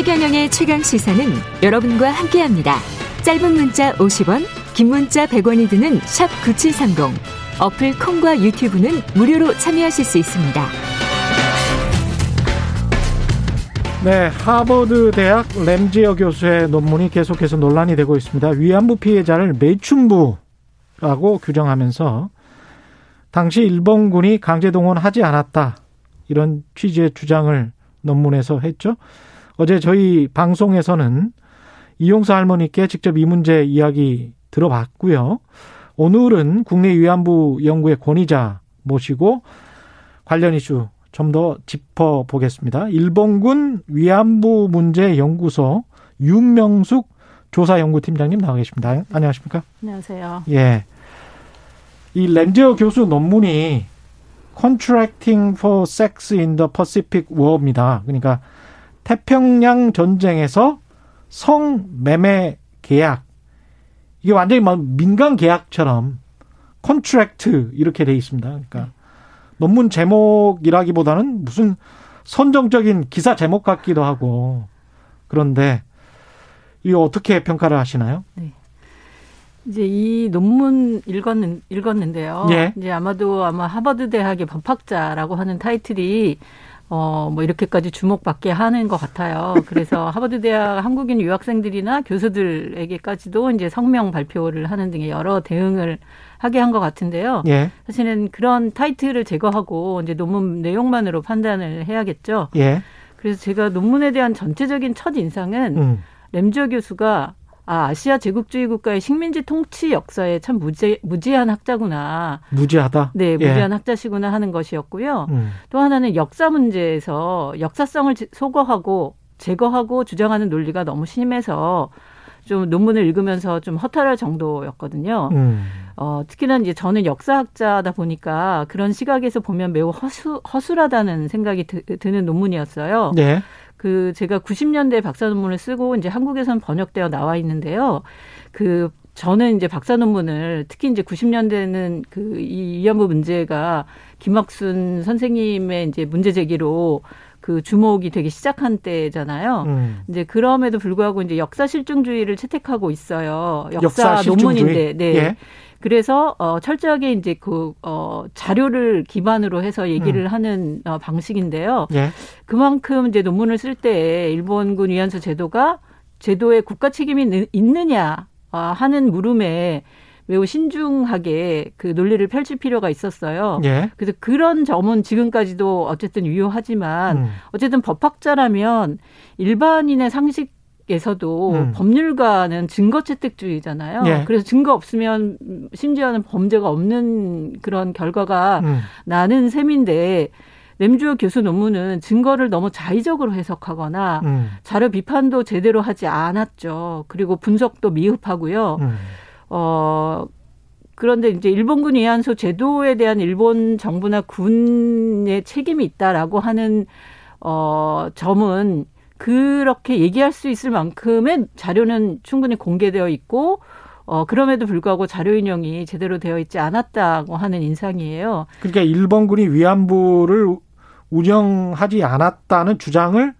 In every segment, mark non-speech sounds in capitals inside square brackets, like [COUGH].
최경영의 최강 시사는 여러분과 함께합니다. 짧은 문자 50원, 긴 문자 100원이 드는 샵 9730. 어플 콩과 유튜브는 무료로 참여하실 수 있습니다. 네, 하버드 대학 램지어 교수의 논문이 계속해서 논란이 되고 있습니다. 위안부 피해자를 매춘부라고 규정하면서 당시 일본군이 강제 동원하지 않았다. 이런 취지의 주장을 논문에서 했죠. 어제 저희 방송에서는 이용사 할머니께 직접 이 문제 이야기 들어봤고요. 오늘은 국내 위안부 연구의 권위자 모시고 관련 이슈 좀 더 짚어보겠습니다. 일본군 위안부 문제 연구소 윤명숙 조사연구팀장님 나와 계십니다. 안녕하십니까? 안녕하세요. 예. 이 램지어 교수 논문이 Contracting for Sex in the Pacific War입니다. 그러니까 태평양 전쟁에서 성매매 계약 이게 완전히 막 민간 계약처럼 contract 이렇게 돼 있습니다. 그러니까 논문 제목이라기보다는 무슨 선정적인 기사 제목 같기도 하고 그런데 이거 어떻게 평가를 하시나요? 네. 이제 이 논문 읽었는, 읽었는데요. 예. 이제 아마도 아마 하버드 대학의 법학자라고 하는 타이틀이 어, 뭐, 이렇게까지 주목받게 하는 것 같아요. 그래서 [LAUGHS] 하버드 대학 한국인 유학생들이나 교수들에게까지도 이제 성명 발표를 하는 등의 여러 대응을 하게 한 것 같은데요. 예. 사실은 그런 타이틀을 제거하고 이제 논문 내용만으로 판단을 해야겠죠. 예. 그래서 제가 논문에 대한 전체적인 첫 인상은 음. 램저 교수가 아, 아시아 제국주의 국가의 식민지 통치 역사에 참 무지, 무지한 학자구나. 무지하다? 네, 예. 무지한 예. 학자시구나 하는 것이었고요. 음. 또 하나는 역사 문제에서 역사성을 소거하고 제거하고 주장하는 논리가 너무 심해서 좀 논문을 읽으면서 좀 허탈할 정도였거든요. 음. 어, 특히나 이제 저는 역사학자다 보니까 그런 시각에서 보면 매우 허수, 허술하다는 생각이 드, 드는 논문이었어요. 네. 그 제가 90년대 박사 논문을 쓰고 이제 한국에선 번역되어 나와 있는데요. 그 저는 이제 박사 논문을 특히 이제 90년대는 그 이 위안부 문제가 김학순 선생님의 이제 문제 제기로 그 주목이 되기 시작한 때잖아요. 음. 이제 그럼에도 불구하고 이제 역사 실증주의를 채택하고 있어요. 역사, 역사 논문인데, 네. 예. 그래서 어 철저하게 이제 그어 자료를 기반으로 해서 얘기를 음. 하는 어 방식인데요. 예. 그만큼 이제 논문을 쓸 때 일본군 위안소 제도가 제도에 국가 책임이 있느냐 아, 하는 물음에 매우 신중하게 그 논리를 펼칠 필요가 있었어요. 예. 그래서 그런 점은 지금까지도 어쨌든 유효하지만 음. 어쨌든 법학자라면 일반인의 상식 에서도 음. 법률가는 증거 채택주의잖아요. 예. 그래서 증거 없으면 심지어는 범죄가 없는 그런 결과가 음. 나는 셈인데 램주어 교수 논문은 증거를 너무 자의적으로 해석하거나 음. 자료 비판도 제대로 하지 않았죠. 그리고 분석도 미흡하고요. 음. 어 그런데 이제 일본군 위안소 제도에 대한 일본 정부나 군의 책임이 있다라고 하는 어 점은 그렇게 얘기할 수 있을 만큼의 자료는 충분히 공개되어 있고 어 그럼에도 불구하고 자료 인용이 제대로 되어 있지 않았다고 하는 인상이에요. 그러니까 일본군이 위안부를 운영하지 않았다는 주장을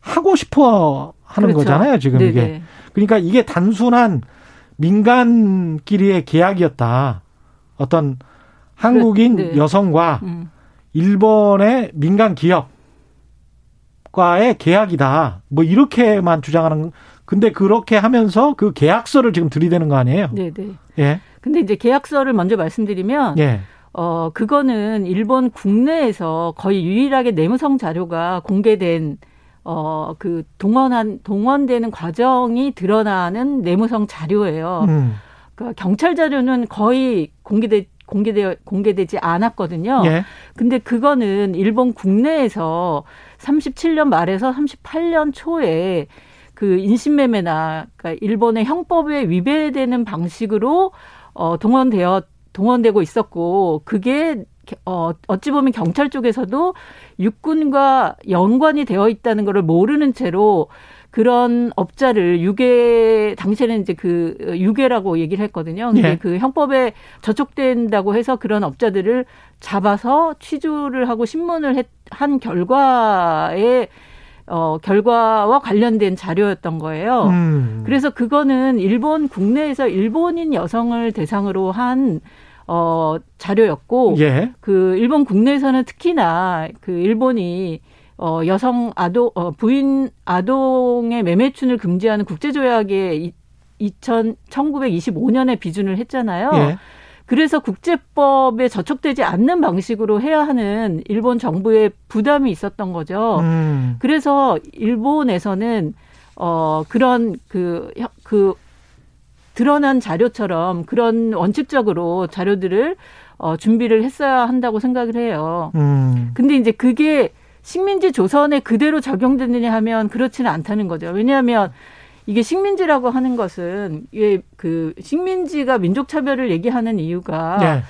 하고 싶어 하는 그렇죠. 거잖아요, 지금 네네. 이게. 그러니까 이게 단순한 민간끼리의 계약이었다. 어떤 한국인 네. 여성과 음. 일본의 민간 기업 과의 계약이다. 뭐 이렇게만 주장하는 근데 그렇게 하면서 그 계약서를 지금 들이대는 거 아니에요? 네, 네. 예. 근데 이제 계약서를 먼저 말씀드리면 예. 어 그거는 일본 국내에서 거의 유일하게 내무성 자료가 공개된 어 그 동원한 동원되는 과정이 드러나는 내무성 자료예요. 음. 그 경찰 자료는 거의 공개돼 공개되어 공개되지 않았거든요. 예. 근데 그거는 일본 국내에서 37년 말에서 38년 초에 그 인신매매나 그러니까 일본의 형법에 위배되는 방식으로 어 동원되어 동원되고 있었고 그게 어 어찌 보면 경찰 쪽에서도 육군과 연관이 되어 있다는 것을 모르는 채로 그런 업자를 유괴 당시에는 이제 그 유괴라고 얘기를 했거든요. 근데 예. 그 형법에 저촉된다고 해서 그런 업자들을 잡아서 취조를 하고 신문을 했, 한 결과에 어, 결과와 관련된 자료였던 거예요. 음. 그래서 그거는 일본 국내에서 일본인 여성을 대상으로 한 어, 자료였고, 예. 그 일본 국내에서는 특히나 그 일본이 어, 여성 아동, 어, 부인 아동의 매매춘을 금지하는 국제 조약에 2000, 1925년에 비준을 했잖아요. 예. 그래서 국제법에 저촉되지 않는 방식으로 해야 하는 일본 정부의 부담이 있었던 거죠. 음. 그래서 일본에서는 어 그런 그그 그 드러난 자료처럼 그런 원칙적으로 자료들을 어 준비를 했어야 한다고 생각을 해요. 음. 근데 이제 그게 식민지 조선에 그대로 적용되느냐 하면 그렇지는 않다는 거죠. 왜냐하면 이게 식민지라고 하는 것은 이게 그 식민지가 민족 차별을 얘기하는 이유가 네.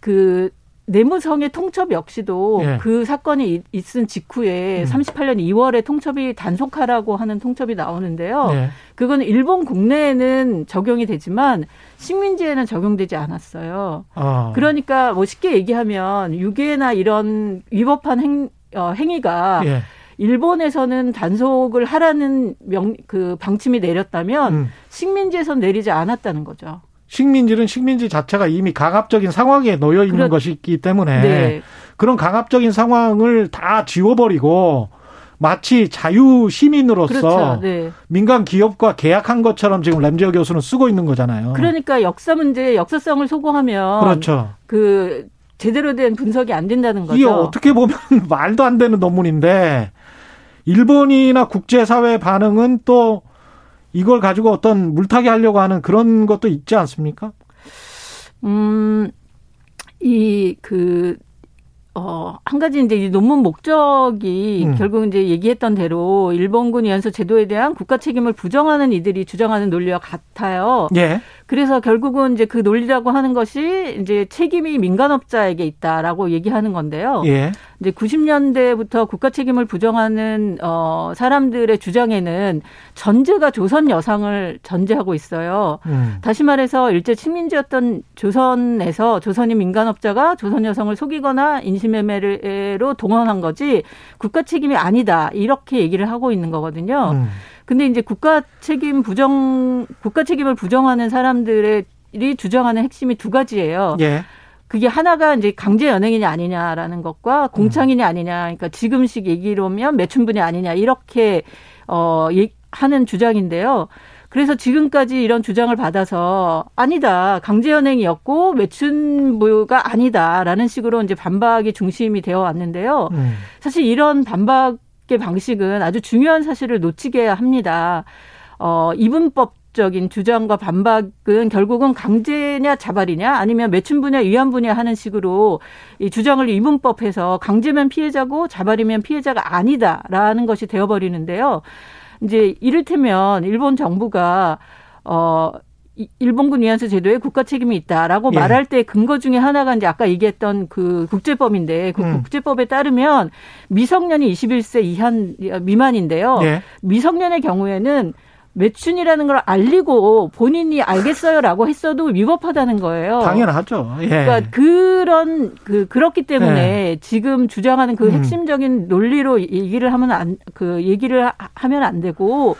그 내무성의 통첩 역시도 네. 그 사건이 있은 직후에 음. 38년 2월에 통첩이 단속하라고 하는 통첩이 나오는데요. 네. 그건 일본 국내에는 적용이 되지만 식민지에는 적용되지 않았어요. 아. 그러니까 뭐 쉽게 얘기하면 유괴나 이런 위법한 행, 어, 행위가 예. 일본에서는 단속을 하라는 명, 그 방침이 내렸다면 음. 식민지에서는 내리지 않았다는 거죠. 식민지는 식민지 자체가 이미 강압적인 상황에 놓여 있는 그렇, 것이기 때문에 네. 그런 강압적인 상황을 다 지워버리고 마치 자유 시민으로서 그렇죠. 네. 민간 기업과 계약한 것처럼 지금 램지어 교수는 쓰고 있는 거잖아요. 그러니까 역사 문제, 역사성을 소고하면 그렇죠. 그 제대로 된 분석이 안 된다는 거죠. 이게 어떻게 보면 [LAUGHS] 말도 안 되는 논문인데 일본이나 국제사회 반응은 또 이걸 가지고 어떤 물타기 하려고 하는 그런 것도 있지 않습니까? 음, 이, 그, 어, 한 가지 이제 이 논문 목적이 음. 결국 이제 얘기했던 대로 일본군 위안소 제도에 대한 국가 책임을 부정하는 이들이 주장하는 논리와 같아요. 예. 그래서 결국은 이제 그 논리라고 하는 것이 이제 책임이 민간업자에게 있다라고 얘기하는 건데요. 예. 이제 90년대부터 국가 책임을 부정하는 어 사람들의 주장에는 전제가 조선 여상을 전제하고 있어요. 음. 다시 말해서 일제 식민지였던 조선에서 조선인 민간업자가 조선 여성을 속이거나 인신매매로 동원한 거지 국가 책임이 아니다 이렇게 얘기를 하고 있는 거거든요. 음. 근데 이제 국가 책임 부정 국가 책임을 부정하는 사람들의 이 주장하는 핵심이 두 가지예요. 예. 그게 하나가 이제 강제 연행이냐 아니냐라는 것과 공창이냐 아니냐. 그러니까 지금식 얘기로면 매춘분이 아니냐 이렇게 어 하는 주장인데요. 그래서 지금까지 이런 주장을 받아서 아니다 강제 연행이었고 매춘부가 아니다라는 식으로 이제 반박이 중심이 되어 왔는데요. 음. 사실 이런 반박 의 방식은 아주 중요한 사실을 놓치게 합니다. 어, 이분법 적인 주장과 반박은 결국은 강제냐 자발이냐 아니면 매춘부냐 위안부냐 하는 식으로 이 주장을 이분법해서 강제면 피해자고 자발이면 피해자가 아니다라는 것이 되어버리는데요. 이제 이를테면 일본 정부가 어 일본군 위안소 제도에 국가 책임이 있다라고 예. 말할 때 근거 중에 하나가 이제 아까 얘기했던 그 국제법인데 그 음. 국제법에 따르면 미성년이 21세 이한 미만인데요. 예. 미성년의 경우에는 매춘이라는 걸 알리고 본인이 알겠어요라고 했어도 위법하다는 거예요. 당연하죠. 예. 그러니까 그런 그 그렇기 때문에 예. 지금 주장하는 그 음. 핵심적인 음. 논리로 얘기를 하면 안 그 얘기를 하면 안 되고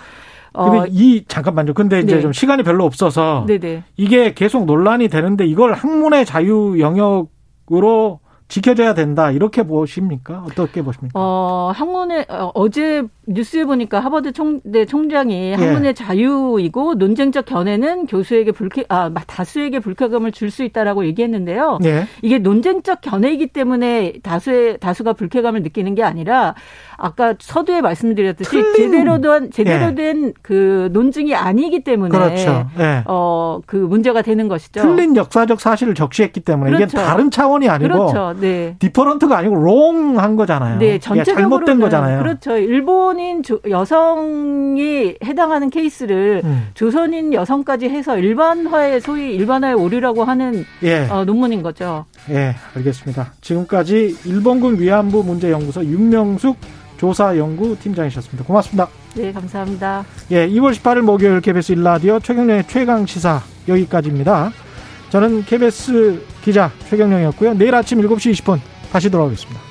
근데 어, 이 잠깐만요. 근데 이제 네. 좀 시간이 별로 없어서 네네. 이게 계속 논란이 되는데 이걸 학문의 자유 영역으로 지켜져야 된다 이렇게 보십니까? 어떻게 보십니까? 어, 학문의 어, 어제 뉴스에 보니까 하버드 총대 총장이 예. 학문의 자유이고 논쟁적 견해는 교수에게 불쾌 아 다수에게 불쾌감을 줄 수 있다라고 얘기했는데요. 예. 이게 논쟁적 견해이기 때문에 다수의 다수가 불쾌감을 느끼는 게 아니라 아까 서두에 말씀드렸듯이 틀린, 제대로 된 제대로 예. 된그 논증이 아니기 때문에 그렇죠. 예. 어그 문제가 되는 것이죠. 틀린 역사적 사실을 적시했기 때문에 그렇죠. 이게 다른 차원이 아니고 그렇죠. 네. 디퍼런트가 아니고 롱한 거잖아요. 네, 전체적으로 잘못된 거잖아요. 그렇죠. 일본 조선인 여성이 해당하는 케이스를 음. 조선인 여성까지 해서 일반화의 소위 일반화의 오류라고 하는 예. 어, 논문인 거죠. 예, 알겠습니다. 지금까지 일본군 위안부 문제 연구소 윤명숙 조사연구 팀장이셨습니다. 고맙습니다. 네, 감사합니다. 예, 2월 18일 목요일 KBS 일라디오 최경련의 최강 시사 여기까지입니다. 저는 KBS 기자 최경령이었고요. 내일 아침 7시 20분 다시 돌아오겠습니다.